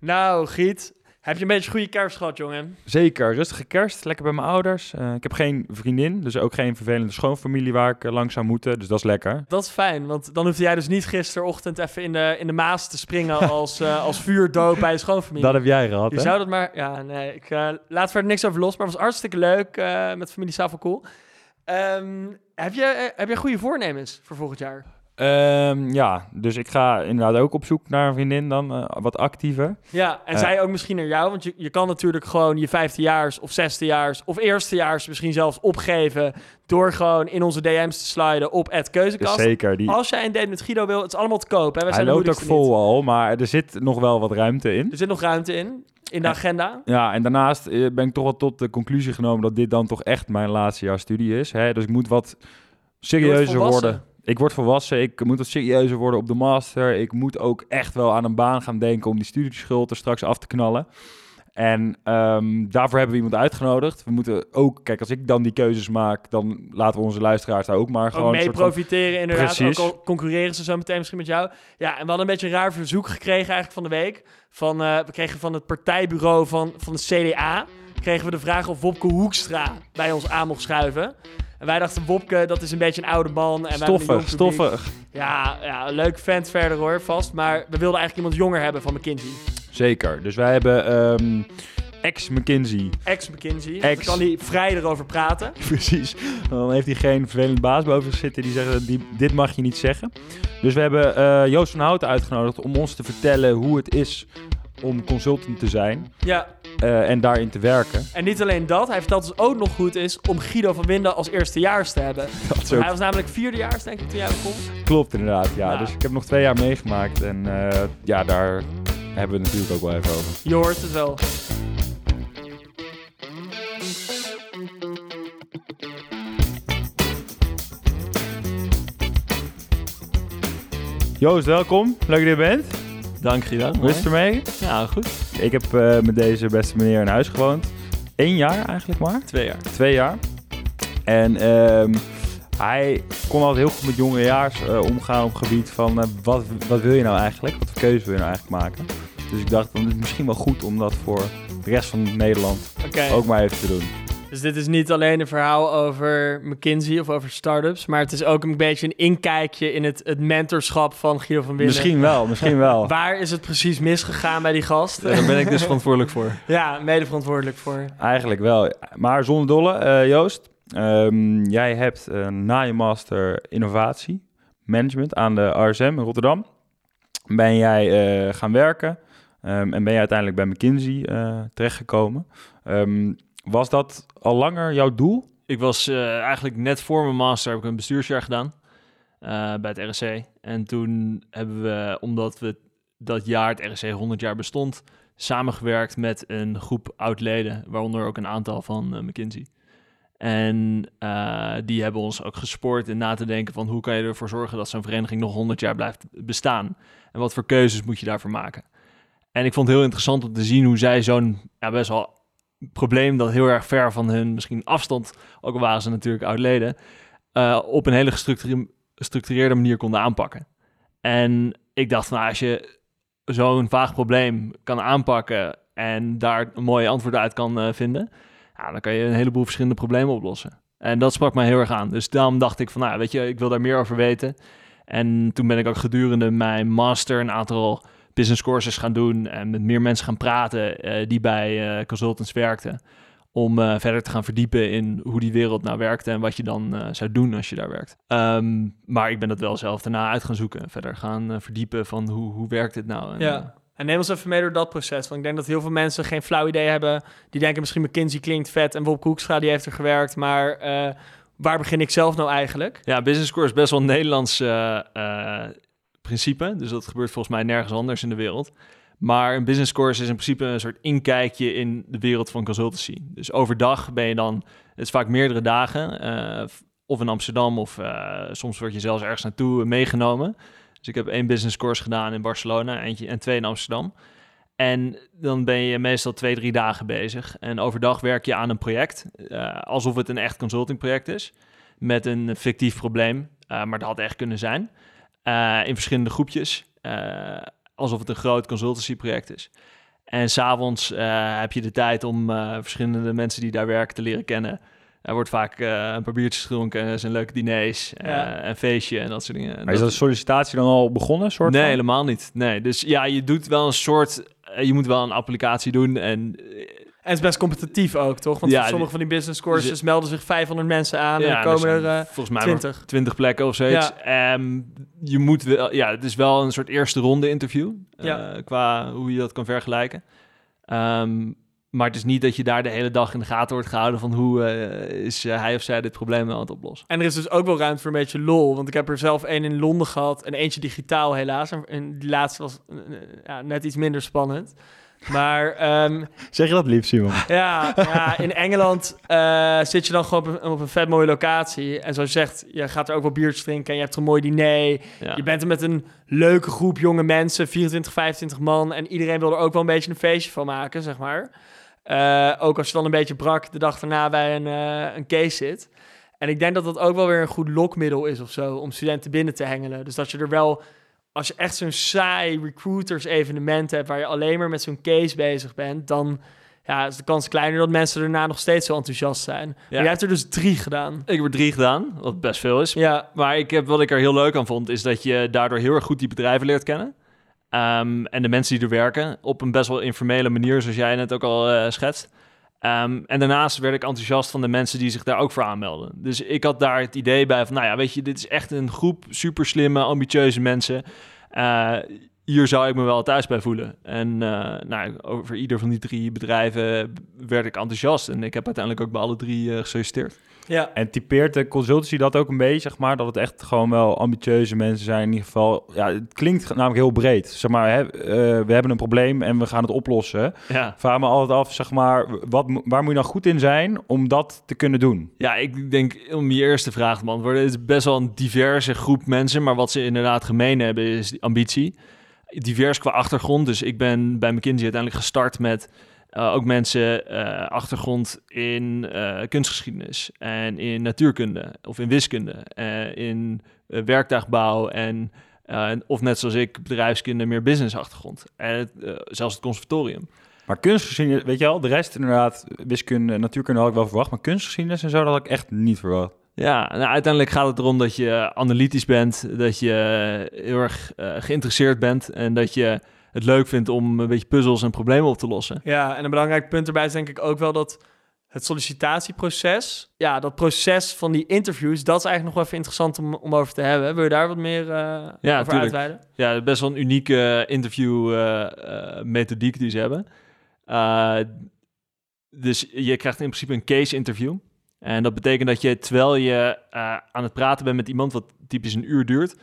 Nou, Giet, heb je een beetje goede kerst gehad, jongen? Zeker, rustige kerst, lekker bij mijn ouders. Eh, ik heb geen vriendin, dus ook geen vervelende schoonfamilie waar ik eh, lang zou moeten, dus dat is lekker. Dat is fijn, want dan hoefde jij dus niet gisterochtend even in de, in de Maas te springen als, eh als vuurdoop bij je schoonfamilie. Dat heb jij gehad, je hè? zou dat maar... Ja, nee, ik laat verder niks over los, maar het was hartstikke leuk met familie Savalcool. Ehm heb, je, heb je goede voornemens voor volgend jaar? Ehm, ja, dus ik ga inderdaad ook op zoek naar een vriendin dan, eh, wat actiever. Ja, en Eh. zij ook misschien naar jou, want je, je kan natuurlijk gewoon je vijfdejaars of zesdejaars of eerstejaars misschien zelfs opgeven door gewoon in onze DM's te sliden op het Dus keuzekast. zeker, die, Als jij een date met Guido wil, het is allemaal te koop. Hè? Wij hij zijn loopt ook vol niet. al, maar er zit nog wel wat ruimte in. Er zit nog ruimte in, in de agenda. Ja, en daarnaast eh, ben ik toch wel tot de conclusie genomen dat dit dan toch echt mijn laatste jaar studie is. Hè? Dus ik moet wat serieuzer worden. Ik word volwassen, ik moet wat serieuzer worden op de master. Ik moet ook echt wel aan een baan gaan denken om die studieschuld er straks af te knallen. En ehm, daarvoor hebben we iemand uitgenodigd. We moeten ook, kijk, als ik dan die keuzes maak, dan laten we onze luisteraars daar ook maar gewoon Ook mee soort van- profiteren inderdaad. Precies. Ook al concurreren ze zo meteen misschien met jou. Ja, en we hadden een beetje een raar verzoek gekregen eigenlijk van de week. Van, eh, we kregen van het partijbureau van, van de CDA... kregen we de vraag of Wopke Hoekstra bij ons aan mocht schuiven. En wij dachten, Wopke, dat is een beetje een oude man. En Stoffig, stoffig. Ja, ja, leuk vent verder hoor, vast. Maar we wilden eigenlijk iemand jonger hebben van McKinsey. Zeker. Dus wij hebben ehm, ex-McKinsey Ex-McKinsey. Ex. Dan kan hij vrij erover praten. Precies. Dan heeft hij geen vervelende baas boven zich zitten die zegt, die, dit mag je niet zeggen. Dus we hebben eh, Joost van Houten uitgenodigd om ons te vertellen hoe het is om consultant te zijn Ja, eh, en daarin te werken. en niet alleen dat. Hij vertelt dus ook nog het is om Guido van Winden als eerstejaars te hebben. Dat Hij was namelijk vierdejaars, denk ik, toen jij begon. klopt inderdaad, ja. Ja. Dus ik heb nog twee jaar meegemaakt en eh, ja, daar hebben we het natuurlijk ook wel even over. Je hoort het wel. Joost, welkom. Leuk dat je er bent. Dank Guido. Hoe is het ermee? Ja, goed. Ik heb eh, met deze beste meneer in huis gewoond. Eén jaar eigenlijk maar. Twee jaar. twee jaar. En ehm, hij kon altijd heel goed met jongerejaars eh omgaan op het gebied van eh, wat, wat wil je nou eigenlijk? Wat voor keuze wil je nou eigenlijk maken? Dus ik dacht, dan is het misschien wel goed om dat voor de rest van Nederland ook maar even te doen. Dus dit is niet alleen een verhaal over McKinsey of over startups, maar het is ook een beetje een inkijkje in het, het mentorschap van Guido van Winden. Misschien wel, misschien wel. Waar is het precies misgegaan bij die gast? Daar ben ik dus verantwoordelijk voor. ja, mede verantwoordelijk voor. Eigenlijk wel. Maar zonder dolle, eh, Joost. ehm, jij hebt uh, na je master innovatie management aan de RSM in Rotterdam. Ben jij eh, gaan werken ehm, en ben je uiteindelijk bij McKinsey eh, terechtgekomen. Ehm, was dat al langer jouw doel? Ik was eh, eigenlijk net voor mijn master heb ik een bestuursjaar gedaan eh, bij het RSC. En toen hebben we, omdat we dat jaar het RSC 100 jaar bestond, samengewerkt met een groep oud-leden, waaronder ook een aantal van eh, McKinsey. En die hebben ons ook gespoord in na te denken van hoe kan je ervoor zorgen dat zo'n vereniging nog 100 jaar blijft bestaan. En wat voor keuzes moet je daarvoor maken. En ik vond het heel interessant om te zien hoe zij zo'n ja, best wel probleem dat heel erg ver van hun misschien afstand, ook al waren ze natuurlijk oud-leden, eh, op een hele gestructure- gestructureerde manier konden aanpakken. En ik dacht nou, als je zo'n vaag probleem kan aanpakken en daar een mooie antwoord uit kan eh, vinden, ja, dan kan je een heleboel verschillende problemen oplossen. En dat sprak mij heel erg aan. Dus daarom dacht ik van, nou, weet je, ik wil daar meer over weten. En toen ben ik ook gedurende mijn master een aantal business courses gaan doen en met meer mensen gaan praten eh, die bij eh, consultants werkten. Om eh, verder te gaan verdiepen in hoe die wereld nou werkte en wat je dan zou doen als je daar werkt. Ehm, maar ik ben dat wel zelf daarna uit gaan zoeken. Verder gaan verdiepen van hoe, hoe werkt dit nou. En, Ja. En neem ons even mee door dat proces. Want ik denk dat heel veel mensen geen flauw idee hebben. Die denken misschien McKinsey klinkt vet en Bob Koekstra die heeft er gewerkt. Maar waar begin ik zelf nou eigenlijk? Ja, business course is best wel een Nederlands principe. Dus dat gebeurt volgens mij nergens anders in de wereld. Maar een business course is in principe een soort inkijkje in de wereld van consultancy. Dus overdag ben je dan, het is vaak meerdere dagen, eh, of in Amsterdam of eh, soms word je zelfs ergens naartoe meegenomen. Dus ik heb één business course gedaan in Barcelona eentje, en twee in Amsterdam. En dan ben je meestal twee, drie dagen bezig. En overdag werk je aan een project, eh, alsof het een echt consulting project is. Met een fictief probleem, maar dat had echt kunnen zijn. Eh, in verschillende groepjes, eh, alsof het een groot consultancy project is. En s'avonds uh, heb je de tijd om uh, verschillende mensen die daar werken te leren kennen. Er wordt vaak uh, een paar biertjes gedronken, er zijn leuke diners, Ja. een feestje en dat soort dingen. Maar is dat de sollicitatie dan al begonnen? Soort nee, van? helemaal niet. Nee, dus ja, je doet wel een soort, je moet wel een applicatie doen en En het is best competitief ook, toch? Want Ja, sommige van die business courses dus- melden zich 500 mensen aan en ja, dan komen er er eh, volgens mij maar 20. 20 plekken of zoiets. Ehm, je moet wel, ja, het is wel een soort eerste ronde interview eh, Ja. qua hoe je dat kan vergelijken. Ehm, maar het is niet dat je daar de hele dag in de gaten wordt gehouden van hoe eh, is hij of zij dit probleem wel aan het oplossen. En er is dus ook wel ruimte voor een beetje lol. Want ik heb er zelf één in Londen gehad en eentje digitaal helaas. En- En die laatste was ja, net iets minder spannend. Maar ehm, Zeg je dat lief, Simon? ja, ja, in Engeland eh, zit je dan gewoon op een, op een vet mooie locatie. En zoals je zegt, je gaat er ook wel biertjes drinken en je hebt er een mooi diner. Ja. Je bent er met een leuke groep jonge mensen, 24, 25 man. En iedereen wil er ook wel een beetje een feestje van maken, zeg maar. Eh, ook als je dan een beetje brak de dag daarna bij een, eh, een case zit. En ik denk dat dat ook wel weer een goed lokmiddel is of zo, om studenten binnen te hengelen. Dus dat je er wel, als je echt zo'n saai recruiters evenement hebt, waar je alleen maar met zo'n case bezig bent, dan ja, is de kans kleiner dat mensen daarna nog steeds zo enthousiast zijn. Maar jij hebt er dus drie gedaan. Ik heb er drie gedaan, wat best veel is. Ja, Maar ik heb, wat ik er heel leuk aan vond, is dat je daardoor heel erg goed die bedrijven leert kennen. Ehm, en de mensen die er werken op een best wel informele manier, zoals jij net ook al eh, schetst. Ehm, en daarnaast werd ik enthousiast van de mensen die zich daar ook voor aanmelden. Dus ik had daar het idee bij van, nou ja, weet je, dit is echt een groep super slimme, ambitieuze mensen. Eh, hier zou ik me wel thuis bij voelen. En eh, nou, over ieder van die drie bedrijven werd ik enthousiast. En ik heb uiteindelijk ook bij alle drie eh, gesolliciteerd. Ja. En typeert de consultancy dat ook een beetje, zeg maar, dat het echt gewoon wel ambitieuze mensen zijn in ieder geval. Ja, het klinkt namelijk heel breed. Zeg maar, hè, eh, we hebben een probleem en we gaan het oplossen. Ja. Vraag me altijd af, zeg maar, wat, waar moet je nou goed in zijn om dat te kunnen doen? Ja, ik denk om je eerste vraag te beantwoorden. Het is best wel een diverse groep mensen, maar wat ze inderdaad gemeen hebben is ambitie. Divers qua achtergrond. Dus ik ben bij McKinsey uiteindelijk gestart met eh, ook mensen eh, achtergrond in eh, kunstgeschiedenis en in natuurkunde of in wiskunde, in werktuigbouw en of net zoals ik bedrijfskunde meer business achtergrond en het, zelfs het conservatorium. Maar kunstgeschiedenis, weet je wel, de rest inderdaad, wiskunde, natuurkunde had ik wel verwacht, maar kunstgeschiedenis en zo, dat had ik echt niet verwacht. Ja, nou, uiteindelijk gaat het erom dat je analytisch bent, dat je heel erg geïnteresseerd bent en dat je het leuk vindt om een beetje puzzels en problemen op te lossen. Ja, en een belangrijk punt erbij is denk ik ook wel dat het sollicitatieproces, ja, dat proces van die interviews, dat is eigenlijk nog wel even interessant om, om over te hebben. Wil je daar wat meer eh, Ja, over tuurlijk. uitweiden? Ja, best wel een unieke interview eh, eh, methodiek die ze hebben. Eh, dus je krijgt in principe een case interview. En dat betekent dat je terwijl je eh, aan het praten bent met iemand, wat typisch een uur duurt,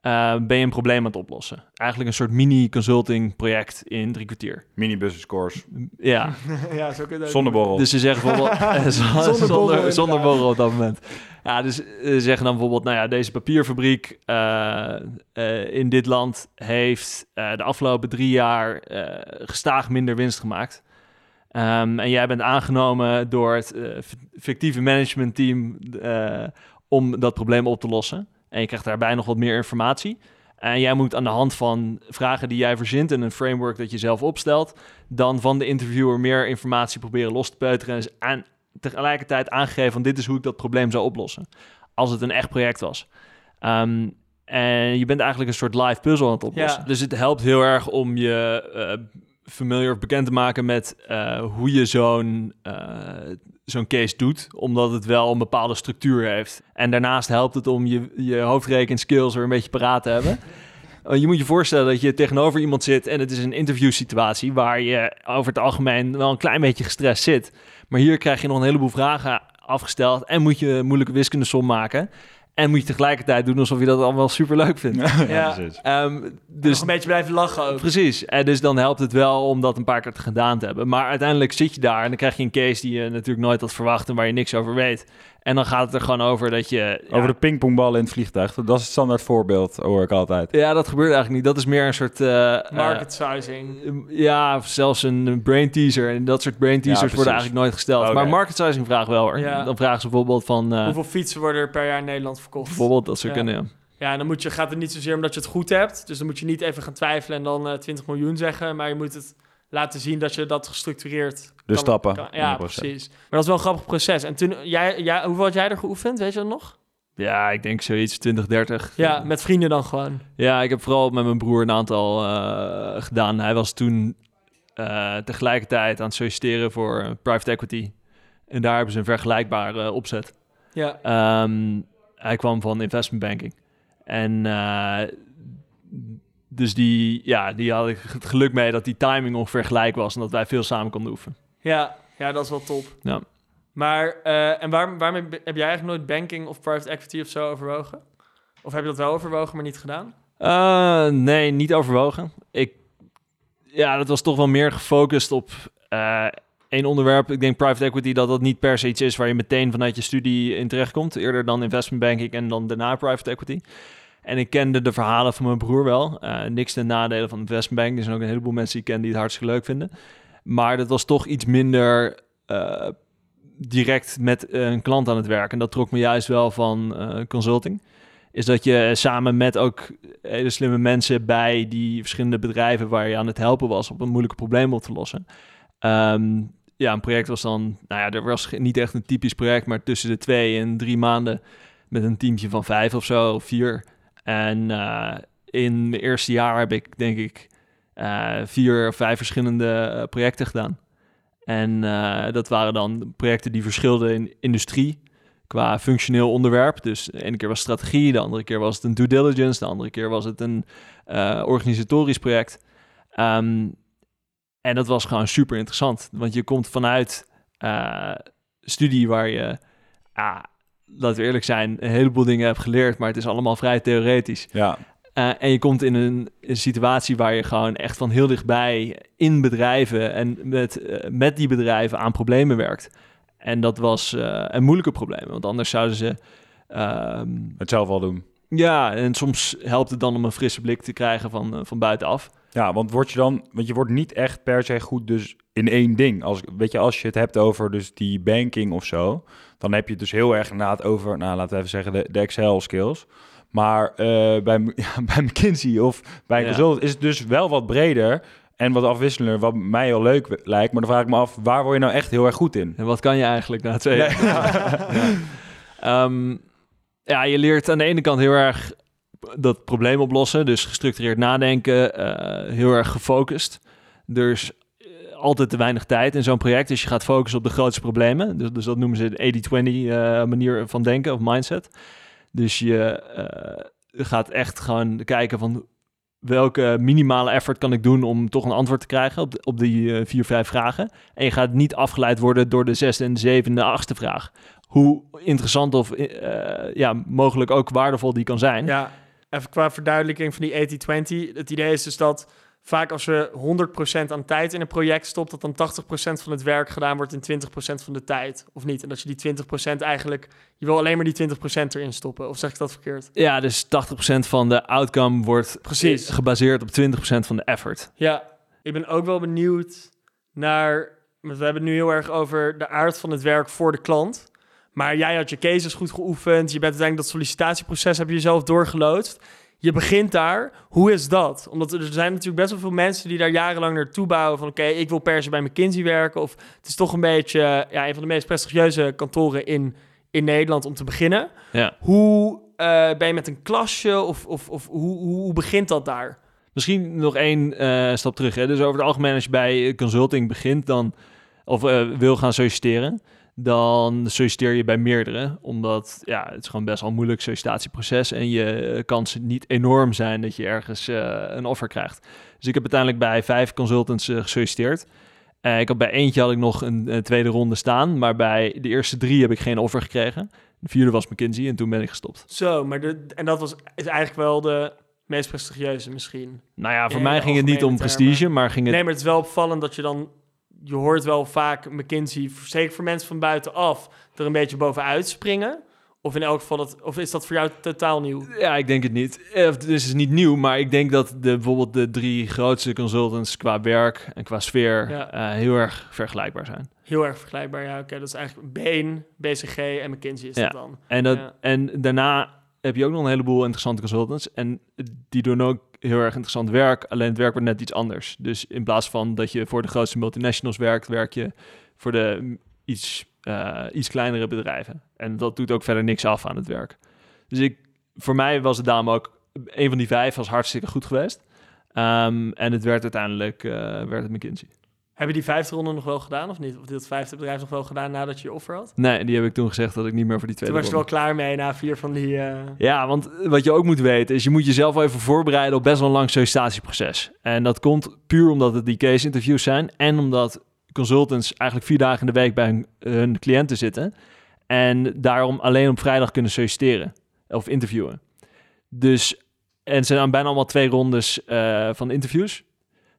eh, ben je een probleem aan het oplossen. Eigenlijk een soort mini-consulting project in drie kwartier. Mini business course, Ja, ja, zo kun je dat zonder borrel. Dus ze zeggen bijvoorbeeld... eh, zonder, Zonder borrel, zonder, borrel op dat moment. Ja, dus eh, ze zeggen dan bijvoorbeeld... Nou ja, deze papierfabriek eh, eh, in dit land heeft eh, de afgelopen drie jaar eh, gestaag minder winst gemaakt. Ehm, en jij bent aangenomen door het eh, fictieve managementteam eh, om dat probleem op te lossen. En je krijgt daarbij nog wat meer informatie. En jij moet aan de hand van vragen die jij verzint en een framework dat je zelf opstelt, dan van de interviewer meer informatie proberen los te peuteren en tegelijkertijd aangegeven van dit is hoe ik dat probleem zou oplossen. Als het een echt project was. Ehm, en je bent eigenlijk een soort live puzzel aan het oplossen. Ja. Dus het helpt heel erg om je eh familiar of bekend te maken met eh, hoe je zo'n eh, zo'n case doet, omdat het wel een bepaalde structuur heeft. En daarnaast helpt het om je, je hoofdrekenskills weer een beetje paraat te hebben. Want Je moet je voorstellen dat je tegenover iemand zit en het is een interviewsituatie waar je over het algemeen wel een klein beetje gestrest zit. Maar hier krijg je nog een heleboel vragen afgesteld en moet je een moeilijke wiskundesom maken. En moet je tegelijkertijd doen alsof je dat allemaal super leuk vindt. Ja. precies. Ehm, Dus dus een beetje blijven lachen ook. Precies. En dus dan helpt het wel om dat een paar keer te gedaan te hebben. Maar uiteindelijk zit je daar en dan krijg je een case die je natuurlijk nooit had verwacht en waar je niks over weet. En dan gaat het er gewoon over dat je. ja, Over de pingpongballen in het vliegtuig, dat is het standaard voorbeeld, hoor ik altijd. Ja, dat gebeurt eigenlijk niet. Dat is meer een soort. eh, eh, Market sizing. ja, of zelfs een brain teaser. En dat soort brain teasers worden eigenlijk nooit gesteld. Maar market sizing vraag wel hoor. Ja. Dan vragen ze bijvoorbeeld van. eh, Hoeveel fietsen worden er per jaar in Nederland verkocht? bijvoorbeeld dat ze Ja. kunnen. Ja. En dan moet je, gaat het niet zozeer omdat je het goed hebt. Dus dan moet je niet even gaan twijfelen en dan eh 20 miljoen zeggen. Maar je moet het laten zien dat je dat gestructureerd De kan- stappen kan- ja, precies. Maar dat is wel een grappig proces. En toen, jij, jij, hoeveel had jij er geoefend? Weet je dat nog? Ja, ik denk zoiets 20, 30. Ja, met vrienden dan gewoon. Ja, ik heb vooral met mijn broer een aantal eh, gedaan. Hij was toen eh, tegelijkertijd aan het solliciteren voor eh, private equity. En daar hebben ze een vergelijkbare opzet. Ja, Ehm, hij kwam van investment banking. En eh, dus die, ja, die had ik het geluk mee dat die timing ongeveer gelijk was. En dat wij veel samen konden oefenen. ja, ja dat is wel top. Ja. Maar, eh, en waar, waarmee heb jij eigenlijk nooit banking of private equity of zo overwogen? Of heb je dat wel overwogen, maar niet gedaan? Eh, nee, niet overwogen. Ik, ja, dat was toch wel meer gefocust op eh één onderwerp. Ik denk private equity, dat dat niet per se iets is waar je meteen vanuit je studie in terechtkomt. Eerder dan investment banking en dan daarna private equity. En ik kende de verhalen van mijn broer wel. Eh, niks ten nadele van investment banking. Er zijn ook een heleboel mensen die ik ken die het hartstikke leuk vinden. Maar dat was toch iets minder eh, direct met een klant aan het werken. En dat trok me juist wel van eh, consulting is dat je samen met ook hele slimme mensen bij die verschillende bedrijven waar je aan het helpen was op een moeilijke probleem op te lossen. Ehm, ja, een project was dan, nou ja, er was niet echt een typisch project, maar tussen de twee en drie maanden met een teamje van vijf of zo, of vier. En eh, in mijn eerste jaar heb ik denk ik eh, vier of vijf verschillende eh, projecten gedaan. En dat waren dan projecten die verschilden in industrie qua functioneel onderwerp. Dus de ene keer was strategie, de andere keer was het een due diligence, de andere keer was het een organisatorisch project. Ehm, en dat was gewoon super interessant, want je komt vanuit studie waar je, ah, laten we eerlijk zijn, een heleboel dingen hebt geleerd, maar het is allemaal vrij theoretisch. Ja, Eh, en je komt in een, een situatie waar je gewoon echt van heel dichtbij in bedrijven en met, eh, met die bedrijven aan problemen werkt. En dat was eh, een moeilijke probleem, want anders zouden ze. ehm, het zelf wel doen. Ja, en soms helpt het dan om een frisse blik te krijgen van, eh, van buitenaf. Ja, want word je dan, want je wordt niet echt per se goed dus in één ding. Als, weet je, als je het hebt over dus die banking of zo, dan heb je het dus heel erg inderdaad over, nou laten we even zeggen, de, de Excel skills. Maar eh, bij, ja, bij McKinsey of bij een Ja. is het dus wel wat breder en wat afwisselender, wat mij heel leuk lijkt. Maar dan vraag ik me af, waar word je nou echt heel erg goed in? En wat kan je eigenlijk na jaar? Ehm, ja, je leert aan de ene kant heel erg dat probleem oplossen. Dus gestructureerd nadenken, eh, heel erg gefocust. Dus altijd te weinig tijd in zo'n project. Dus je gaat focussen op de grootste problemen. Dus, dus dat noemen ze de 80-20 eh, manier van denken of mindset. Dus je gaat echt gewoon kijken van welke minimale effort kan ik doen om toch een antwoord te krijgen op, op die vier, vijf vragen. En je gaat niet afgeleid worden door de zesde en de zevende, achtste vraag. Hoe interessant of eh, ja, mogelijk ook waardevol die kan zijn. Ja, even qua verduidelijking van die 80-20. Het idee is dus dat vaak als je 100% aan tijd in een project stopt, dat dan 80% van het werk gedaan wordt in 20% van de tijd. Of niet? En dat je die 20% eigenlijk, je wil alleen maar die 20% erin stoppen. Of zeg ik dat verkeerd? Ja, dus 80% van de outcome wordt Precies. gebaseerd op 20% van de effort. Ja, ik ben ook wel benieuwd naar. Want we hebben het nu heel erg over de aard van het werk voor de klant. Maar jij had je cases goed geoefend. Je bent uiteindelijk dat sollicitatieproces heb je jezelf doorgeloodst. Je begint daar. Hoe is dat? Omdat er zijn natuurlijk best wel veel mensen die daar jarenlang naartoe bouwen. Van oké, ik wil per se bij McKinsey werken. Of het is toch een beetje ja, een van de meest prestigieuze kantoren in, in Nederland om te beginnen. Ja. Hoe eh, ben je met een klasje? Of, of, of hoe, hoe, begint dat daar? Misschien nog één eh, stap terug. Hè? Dus over het algemeen, als je bij consulting begint dan, of eh, wil gaan solliciteren, dan solliciteer je bij meerdere. Omdat ja, het is gewoon best wel een moeilijk sollicitatieproces en je eh, kansen niet enorm zijn dat je ergens eh, een offer krijgt. Dus ik heb uiteindelijk bij vijf consultants eh, gesolliciteerd. Ik had bij eentje had ik nog een, een tweede ronde staan, maar bij de eerste drie heb ik geen offer gekregen. De vierde was McKinsey en toen ben ik gestopt. Zo, maar de, en dat was, is eigenlijk wel de meest prestigieuze misschien. Nou ja, voor mij ging het niet om prestige, maar ging het Nee, maar het is wel opvallend dat je dan... Je hoort wel vaak McKinsey, zeker voor mensen van buitenaf, er een beetje bovenuit springen. Of in elk geval, dat, of is dat voor jou totaal nieuw? Ja, ik denk het niet. Eh, Dus het is niet nieuw, maar ik denk dat de, bijvoorbeeld de drie grootste consultants qua werk en qua sfeer Ja. eh, heel erg vergelijkbaar zijn. Heel erg vergelijkbaar, ja. Oké, dat is eigenlijk Bain, BCG en McKinsey is Ja. dat dan. En, dat, Ja. en daarna heb je ook nog een heleboel interessante consultants. En die doen ook heel erg interessant werk. Alleen het werk wordt net iets anders. Dus in plaats van dat je voor de grootste multinationals werkt, werk je voor de iets, eh, iets kleinere bedrijven. En dat doet ook verder niks af aan het werk. Dus ik, voor mij was het daarom ook een van die vijf was hartstikke goed geweest. Ehm, en het werd uiteindelijk eh, werd het McKinsey. Heb je die vijfde ronde nog wel gedaan of niet? Of dit vijfde bedrijf nog wel gedaan nadat je je offer had? Nee, die heb ik toen gezegd dat ik niet meer voor die Toen tweede was je wel klaar mee na vier van die... eh, Ja, want wat je ook moet weten is, je moet jezelf wel even voorbereiden op best wel een lang sollicitatieproces. En dat komt puur omdat het die case interviews zijn en omdat consultants eigenlijk vier dagen in de week bij hun, hun cliënten zitten en daarom alleen op vrijdag kunnen solliciteren of interviewen. Dus, en het zijn bijna allemaal twee rondes eh, van interviews.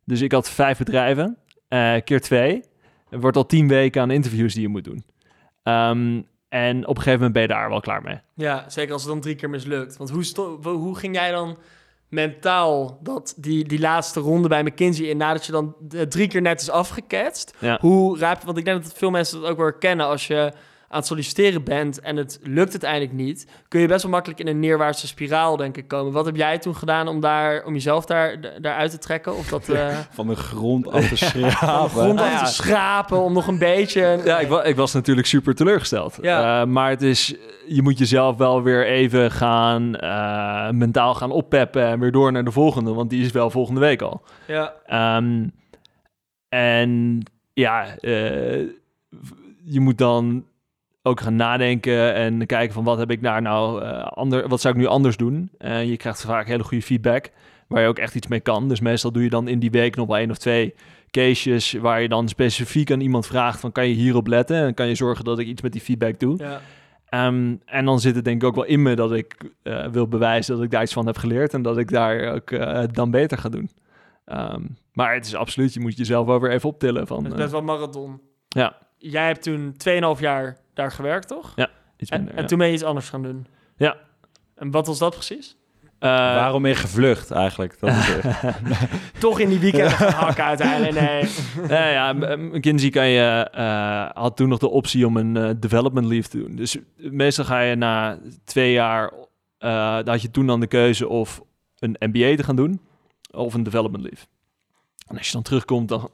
Dus ik had vijf bedrijven, eh, keer twee. Er wordt al tien weken aan interviews die je moet doen. Ehm, en op een gegeven moment ben je daar wel klaar mee. Ja, zeker als het dan drie keer mislukt. Want hoe, hoe ging jij dan mentaal dat die, die laatste ronde bij McKinsey in nadat je dan eh, drie keer net is afgeketst? Ja. Hoe raap Want ik denk dat veel mensen dat ook wel herkennen als je aan het solliciteren bent en het lukt uiteindelijk niet, kun je best wel makkelijk in een neerwaartse spiraal denk ik komen. Wat heb jij toen gedaan om daar om jezelf daar daaruit te trekken of dat eh Van de grond af te van de schrapen. grond af te schrapen om nog een beetje Ja, ik, wa ik was natuurlijk super teleurgesteld. Ja. Eh, maar het is, je moet jezelf wel weer even gaan, eh, mentaal gaan oppeppen en weer door naar de volgende, want die is wel volgende week al. ja Ehm, en ja, je moet dan ook gaan nadenken en kijken van wat heb ik daar nou eh, ander, wat zou ik nu anders doen? Eh, je krijgt vaak hele goede feedback waar je ook echt iets mee kan. Dus meestal doe je dan in die week nog wel één of twee cases waar je dan specifiek aan iemand vraagt van kan je hierop letten en kan je zorgen dat ik iets met die feedback doe. ja Ehm, en dan zit het denk ik ook wel in me dat ik eh, wil bewijzen dat ik daar iets van heb geleerd en dat ik daar ook dan beter ga doen. Ehm, maar het is absoluut, je moet jezelf wel weer even optillen van dat is best wel marathon. Ja. Jij hebt toen 2,5 jaar daar gewerkt, toch? iets En, minder. en ja. toen ben je iets anders gaan doen. Ja. En wat was dat precies? Eh, Waarom ben je gevlucht eigenlijk? Dat is, Toch in die weekend gaan hakken uiteindelijk. Nee. nou ja, McKinsey kan je, eh, had toen nog de optie om een eh, development leave te doen. Dus meestal ga je na twee jaar, eh dan had je toen dan de keuze of een MBA te gaan doen of een development leave. En als je dan terugkomt, dan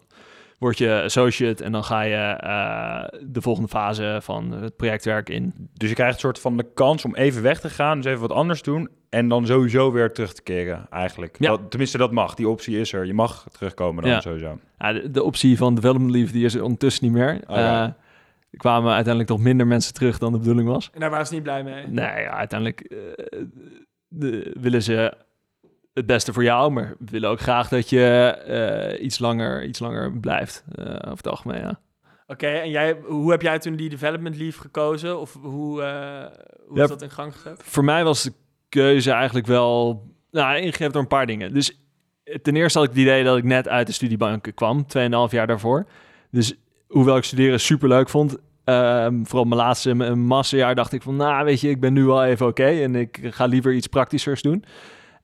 word je associate en dan ga je eh, de volgende fase van het projectwerk in. dus je krijgt een soort van de kans om even weg te gaan, dus even wat anders doen en dan sowieso weer terug te keren eigenlijk. Ja. Dat, tenminste, dat mag. Die optie is er. Je mag terugkomen dan Ja. sowieso. Ja, de, de optie van development leave die is er ondertussen niet meer. Oh ja. Eh, er kwamen uiteindelijk toch minder mensen terug dan de bedoeling was. En daar waren ze niet blij mee. Nee, ja, uiteindelijk eh, de- willen ze het beste voor jou, maar willen ook graag dat je eh, iets, langer, iets langer blijft. eh over het algemeen, ja. Oké, en jij, hoe heb jij toen die development leave gekozen? Of hoe, eh, hoe Ja. is dat in gang gezet? Voor mij was de keuze eigenlijk wel nou, ingegeven door een paar dingen. Dus ten eerste had ik het idee dat ik net uit de studiebank kwam, 2,5 jaar daarvoor. Dus hoewel ik studeren super leuk vond, ehm, vooral mijn laatste mijn masterjaar dacht ik van, nou weet je, ik ben nu wel even oké en ik ga liever iets praktischers doen.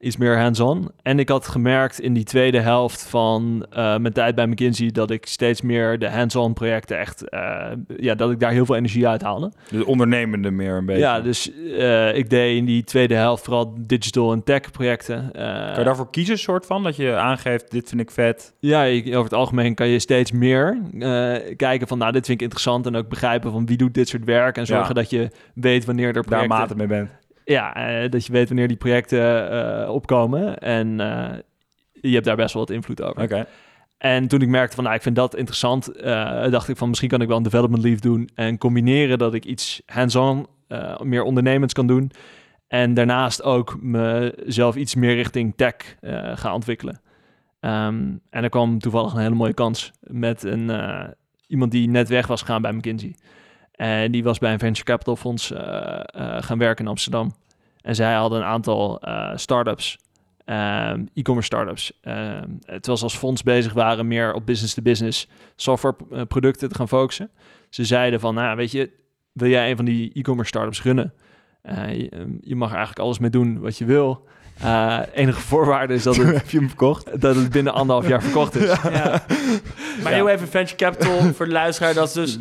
Iets meer hands-on. En ik had gemerkt in die tweede helft van eh, mijn tijd bij McKinsey dat ik steeds meer de hands-on projecten echt, eh, ja, dat ik daar heel veel energie uit haalde. Dus ondernemende meer een beetje. Ja, dus eh, ik deed in die tweede helft vooral digital en tech projecten. Kan je daarvoor kiezen, soort van? Dat je aangeeft, dit vind ik vet. Ja, over het algemeen kan je steeds meer kijken van, nou, dit vind ik interessant. En ook begrijpen van wie doet dit soort werk. En zorgen Ja. dat je weet wanneer er Daar projecten... maat mee bent. Ja, eh, dat je weet wanneer die projecten eh, opkomen. En eh, je hebt daar best wel wat invloed over. Oké. En toen ik merkte van, nou, ik vind dat interessant, dacht ik van, misschien kan ik wel een development leave doen en combineren dat ik iets hands-on, meer ondernemends kan doen. En daarnaast ook mezelf iets meer richting tech ga ontwikkelen. Ehm, en er kwam toevallig een hele mooie kans met een, iemand die net weg was gegaan bij McKinsey. En die was bij een venture capital fonds eh, eh, gaan werken in Amsterdam. En zij hadden een aantal eh startups ehm, e-commerce startups. Ehm terwijl ze als fonds bezig waren meer op business-to-business softwareproducten te gaan focussen. Ze zeiden van, nou weet je, wil jij een van die e-commerce startups runnen? Eh, je, je mag er eigenlijk alles mee doen wat je wil. Eh, enige voorwaarde is dat het, Heb je hem verkocht? dat het binnen anderhalf jaar verkocht is. Ja. Maar Ja. heel even venture capital voor de luisteraar. Dat is dus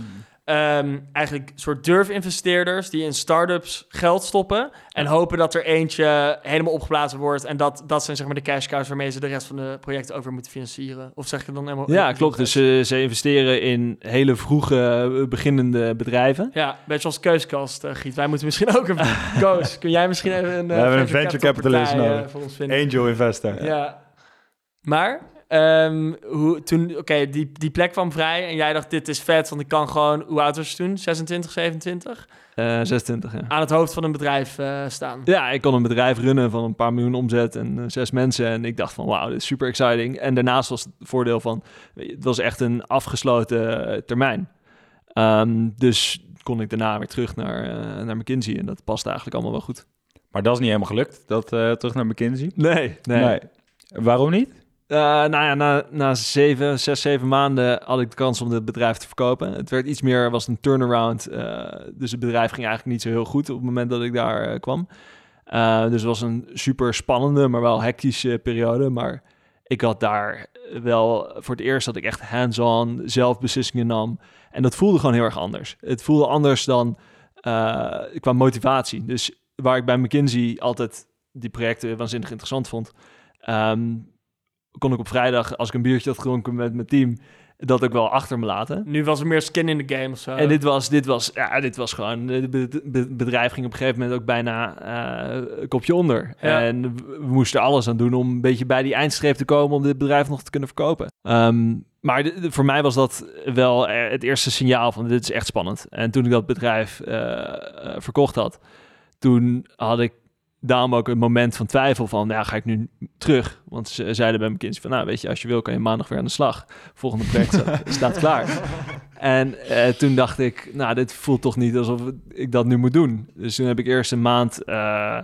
ehm, eigenlijk soort durfinvesteerders die in start-ups geld stoppen en hopen dat er eentje helemaal opgeblazen wordt. En dat, dat zijn zeg maar de cash cows waarmee ze de rest van de projecten over moeten financieren. Of zeg ik het dan helemaal... Ja, klopt. Dus eh, ze investeren in hele vroege eh, beginnende bedrijven. Ja, beetje als keuskast, eh, Giet. Wij moeten misschien ook een... Koos, kun jij misschien even een... eh, hebben een venture capitalist partij, nodig. voor ons vinden? Angel investor. Ja. Maar, ehm, hoe, toen, oké, die, die plek kwam vrij en jij dacht, dit is vet, want ik kan gewoon, hoe oud was je toen? 26, 27? Eh 26, ja. Aan het hoofd van een bedrijf eh, staan. Ja, ik kon een bedrijf runnen van een paar miljoen omzet en eh, zes mensen. En ik dacht van, wauw, dit is super exciting. En daarnaast was het voordeel van, het was echt een afgesloten eh, termijn. Ehm, dus kon ik daarna weer terug naar, eh, naar McKinsey. En dat past eigenlijk allemaal wel goed. Maar dat is niet helemaal gelukt, dat eh, terug naar McKinsey. Nee, nee. Waarom niet? Eh, nou ja, na, na zeven, zes, zeven maanden had ik de kans om het bedrijf te verkopen. Het werd iets meer, was een turnaround. eh, dus het bedrijf ging eigenlijk niet zo heel goed op het moment dat ik daar eh, kwam. Dus het was een super spannende, maar wel hectische periode. Maar ik had daar wel voor het eerst dat ik echt hands-on zelf beslissingen nam. En dat voelde gewoon heel erg anders. Het voelde anders dan qua motivatie. Dus waar ik bij McKinsey altijd die projecten waanzinnig interessant vond, ehm, kon ik op vrijdag, als ik een biertje had gedronken met mijn team, dat ook wel achter me laten. Nu was er meer skin in the game of zo. En dit was, dit was, ja, dit was gewoon. Het be- be- bedrijf ging op een gegeven moment ook bijna eh, een kopje onder. Ja. En we, moesten alles aan doen om een beetje bij die eindstreep te komen om dit bedrijf nog te kunnen verkopen. Ehm, maar de- de- voor mij was dat wel eh, het eerste signaal van dit is echt spannend. En toen ik dat bedrijf eh, verkocht had, toen had ik daarom ook een moment van twijfel van, nou ga ik nu terug? Want ze zeiden bij mijn kind van, nou weet je, als je wil kan je maandag weer aan de slag. Volgende project staat- klaar. En eh, toen dacht ik, nou, dit voelt toch niet alsof ik dat nu moet doen. Dus toen heb ik eerst een maand eh,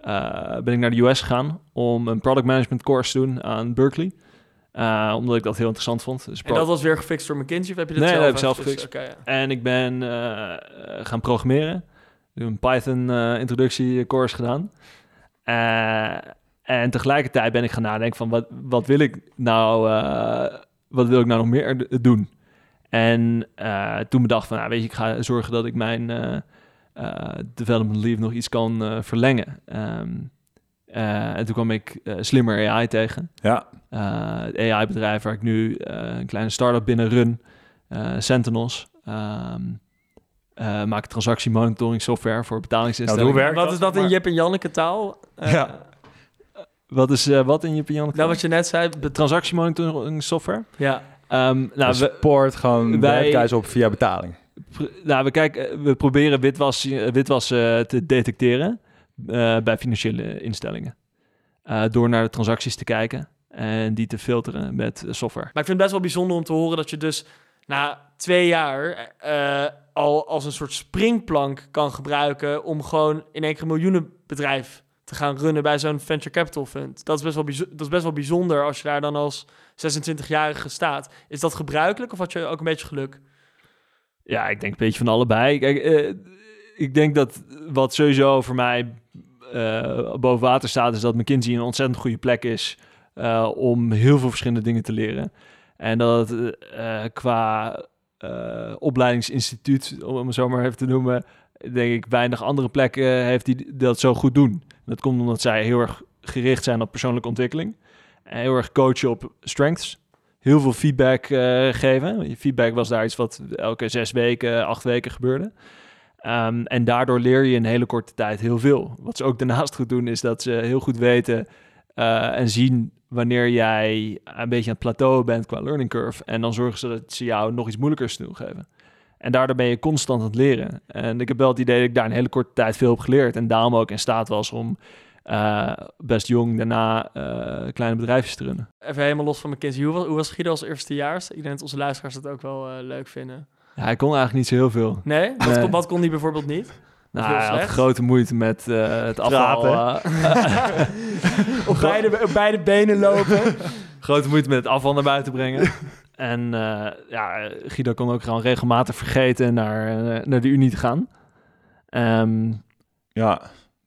eh, ben ik naar de US gegaan om een product management course te doen aan Berkeley. Omdat ik dat heel interessant vond. Dus En dat was weer gefixt door McKinsey of heb je dat Nee, zelf dat heb ik zelf gefixt. Ja. En ik ben gaan programmeren. Een Python eh introductie course gedaan. Eh, en tegelijkertijd ben ik gaan nadenken van wat, wat wil ik nou, eh, wat wil ik nou nog meer doen? En eh, toen bedacht van, nou, weet je, ik ga zorgen dat ik mijn eh, eh, development leave nog iets kan eh, verlengen. Ehm, eh, en toen kwam ik eh, Slimmer AI tegen. Ja. Eh, het AI-bedrijf waar ik nu eh, een kleine start-up binnen run, eh, Sentinels. Ehm eh maak transactiemonitoring software voor betalingsinstellingen. Nou, hoe werkt Wat is dat in Jip en Janneke taal? Eh, Ja. Wat is eh, wat in je Jan? Nou, wat je net zei. bet- Transactiemonitoring software. Ja. Ehm, nou, Nou, we, support gewoon wij- op via betaling. nou, we, kijken, we proberen witwas, witwas eh, te detecteren eh, bij financiële instellingen. Eh, door naar de transacties te kijken en die te filteren met software. Maar ik vind het best wel bijzonder om te horen dat je dus na twee jaar eh, al als een soort springplank kan gebruiken om gewoon in één keer een miljoenenbedrijf te gaan runnen bij zo'n venture capital fund. Dat is best wel, dat is best wel bijzonder als je daar dan als 26-jarige staat. Is dat gebruikelijk of had je ook een beetje geluk? Ja, ik denk een beetje van allebei. Kijk, eh, ik denk dat wat sowieso voor mij eh, boven water staat, is dat McKinsey een ontzettend goede plek is om heel veel verschillende dingen te leren. En dat het eh, qua eh, opleidingsinstituut, om het zo maar even te noemen, denk ik weinig andere plekken heeft die dat zo goed doen. Dat komt omdat zij heel erg gericht zijn op persoonlijke ontwikkeling. En heel erg coachen op strengths. Heel veel feedback eh, geven. Feedback was daar iets wat elke zes weken, acht weken gebeurde. Ehm, en daardoor leer je in een hele korte tijd heel veel. Wat ze ook daarnaast goed doen, is dat ze heel goed weten eh, en zien wanneer jij een beetje aan het plateau bent qua learning curve. En dan zorgen ze dat ze jou nog iets moeilijkers te doen geven. En daardoor ben je constant aan het leren. En ik heb wel het idee dat ik daar een hele korte tijd veel heb geleerd. En daarom ook in staat was om eh, best jong daarna eh, kleine bedrijfjes te runnen. Even helemaal los van McKinsey. Hoe was, hoe was Guido als eerstejaars? Ik denk dat onze luisteraars dat ook wel eh, leuk vinden. Ja, hij kon eigenlijk niet zo heel veel. Nee? Wat, Nee. kon, wat kon die bijvoorbeeld niet? Nou, had grote moeite met eh, het afval. Eh, Op beide, op beide benen lopen. grote moeite met het afval naar buiten brengen. en eh, ja, Guido kon ook gewoon regelmatig vergeten naar, naar de Unie te gaan. Ehm, Ja,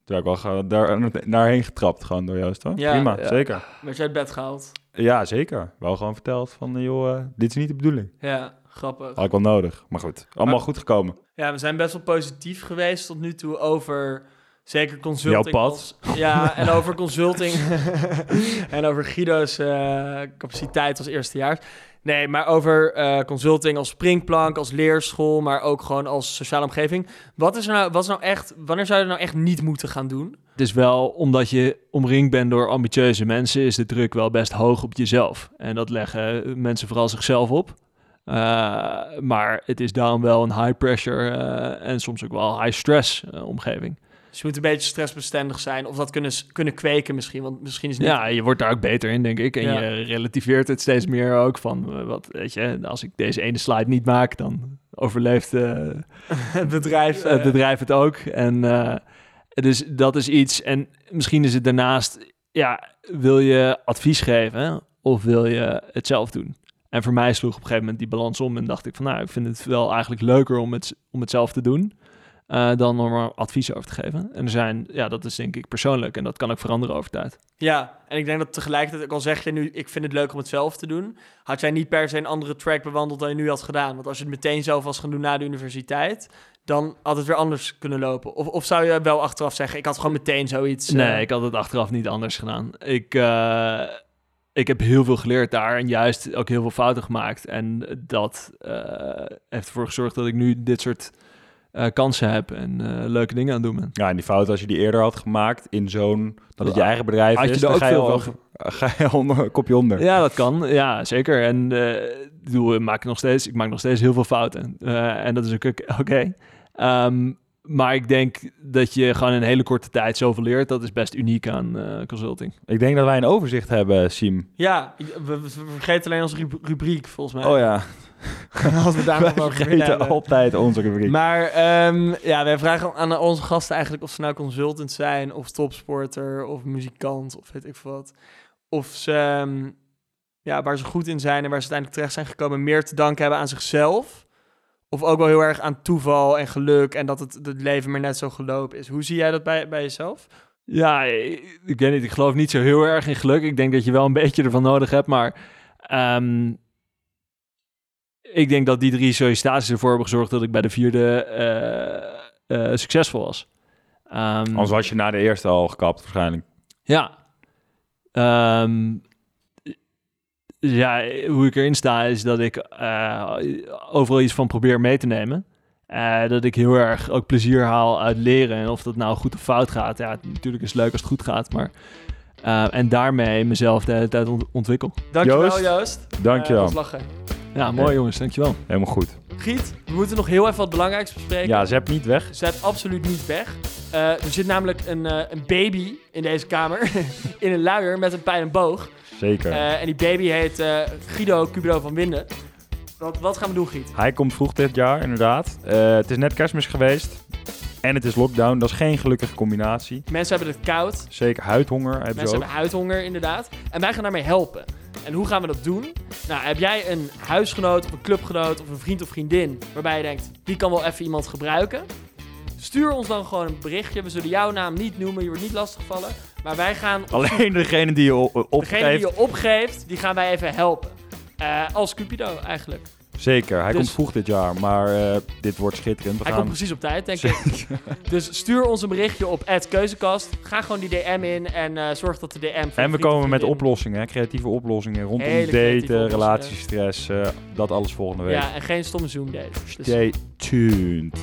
daar heb ik wel daar, daarheen getrapt gewoon door Joost. Hoor. Ja, Prima, ja. zeker. Werd je uit bed gehaald? Ja, zeker. Wel gewoon verteld van, joh, dit is niet de bedoeling. Ja, grappig. Had ik wel nodig. Maar goed, allemaal Maar- goed gekomen. Ja, we zijn best wel positief geweest tot nu toe over zeker consulting. Jouw pad. als- ja, en over consulting. en over Guido's eh, capaciteit als eerstejaars. Nee, maar over eh, consulting als springplank, als leerschool, maar ook gewoon als sociale omgeving. Wat is er nou, wat is nou echt, wanneer zou je nou echt niet moeten gaan doen? Het is wel, omdat je omringd bent door ambitieuze mensen, is de druk wel best hoog op jezelf. En dat leggen mensen vooral zichzelf op. Uh, maar het is daarom wel een high pressure uh, en soms ook wel high stress uh, omgeving. Dus je moet een beetje stressbestendig zijn of dat kunnen, kunnen kweken misschien, want misschien is niet... Ja, je wordt daar ook beter in, denk ik. En Ja. je relativeert het steeds meer ook van, eh, wat, weet je, als ik deze ene slide niet maak, dan overleeft eh, het bedrijf... het eh, bedrijf het ook. En eh, dus dat is iets. En misschien is het daarnaast, ja, wil je advies geven of wil je het zelf doen? En voor mij sloeg op een gegeven moment die balans om en dacht ik van, nou, ik vind het wel eigenlijk leuker om het, om het zelf te doen. eh, dan om er advies over te geven. En er zijn, ja, dat is denk ik persoonlijk en dat kan ook veranderen over tijd. Ja, en ik denk dat tegelijkertijd, ook al zeg je nu, ik vind het leuk om het zelf te doen, had jij niet per se een andere track bewandeld dan je nu had gedaan. Want als je het meteen zelf was gaan doen na de universiteit, dan had het weer anders kunnen lopen. Of, of zou je wel achteraf zeggen, ik had gewoon meteen zoiets... eh, Nee, ik had het achteraf niet anders gedaan. Ik, eh, ik heb heel veel geleerd daar en juist ook heel veel fouten gemaakt. En dat eh, heeft ervoor gezorgd dat ik nu dit soort eh, kansen heb en eh, leuke dingen aan doen ben. Ja, en die fout als je die eerder had gemaakt in zo'n... dat het je eigen bedrijf Had je is, dan ook ga je, veel al, ga je onder, een kopje onder. Ja, dat kan. Ja, zeker. En ik bedoel, ik maak nog steeds, ik maak nog steeds heel veel fouten. En dat is ook oké. oké. Ehm, maar ik denk dat je gewoon in een hele korte tijd zoveel leert. Dat is best uniek aan eh, consulting. Ik denk dat wij een overzicht hebben, Siem. Ja, we, we- vergeten alleen onze ru- rubriek, volgens mij. Oh ja, Als we daar nog over vergeten hebben. altijd onze rubriek. Maar ehm, ja, wij vragen aan onze gasten eigenlijk of ze nou consultant zijn, of topsporter, of muzikant, of weet ik veel wat. Of ze, ehm, ja, waar ze goed in zijn en waar ze uiteindelijk terecht zijn gekomen, meer te danken hebben aan zichzelf. Of ook wel heel erg aan toeval en geluk en dat het, het leven maar net zo gelopen is. Hoe zie jij dat bij, bij jezelf? Ja, ik, ik weet niet. Ik geloof niet zo heel erg in geluk. Ik denk dat je wel een beetje ervan nodig hebt. Maar ehm, ik denk dat die drie sollicitaties ervoor hebben gezorgd dat ik bij de vierde eh, eh, succesvol was. Ehm, Anders was je na de eerste al gekapt waarschijnlijk. Ja. Ehm, ja, hoe ik erin sta is dat ik eh, overal iets van probeer mee te nemen. Eh, dat ik heel erg ook plezier haal uit leren. En of dat nou goed of fout gaat. Ja, natuurlijk is het leuk als het goed gaat. Maar, eh, en daarmee mezelf de hele tijd ont- ontwikkel. Dankjewel Joost, Joost. Dankjewel. Was lachen. Ja, mooi jongens. Dankjewel. Helemaal goed. Giet, we moeten nog heel even wat belangrijks bespreken. Ja, zep niet weg. Zet absoluut niet weg. Eh, er zit namelijk een, eh, een baby in deze kamer. in een luier met een pijl en boog. Zeker. Eh, en die baby heet eh, Guido Cubido van Winden. Wat, wat gaan we doen, Giet? Hij komt vroeg dit jaar, inderdaad. Eh, het is net kerstmis geweest. En het is lockdown. Dat is geen gelukkige combinatie. Mensen hebben het koud. Zeker huidhonger hebben Mensen ze ook. hebben huidhonger, inderdaad. En wij gaan daarmee helpen. En hoe gaan we dat doen? Nou, heb jij een huisgenoot of een clubgenoot of een vriend of vriendin... waarbij je denkt, die kan wel even iemand gebruiken? Stuur ons dan gewoon een berichtje. We zullen jouw naam niet noemen, je wordt niet lastiggevallen. Maar wij gaan Alleen degene die je o- Degene opgeeft. die je opgeeft, die gaan wij even helpen. Eh, als Cupido eigenlijk. Zeker, hij Dus- komt vroeg dit jaar. Maar eh, dit wordt schitterend. We Hij gaan... komt precies op tijd, denk ik. Dus stuur ons een berichtje op keuzekast. Ga gewoon die DM in en eh, zorg dat de DM... En we komen met oplossingen, creatieve oplossingen rondom Hele daten, relatiestress, dat alles volgende week. Ja, en geen stomme Zoom date. Dus Stay tuned.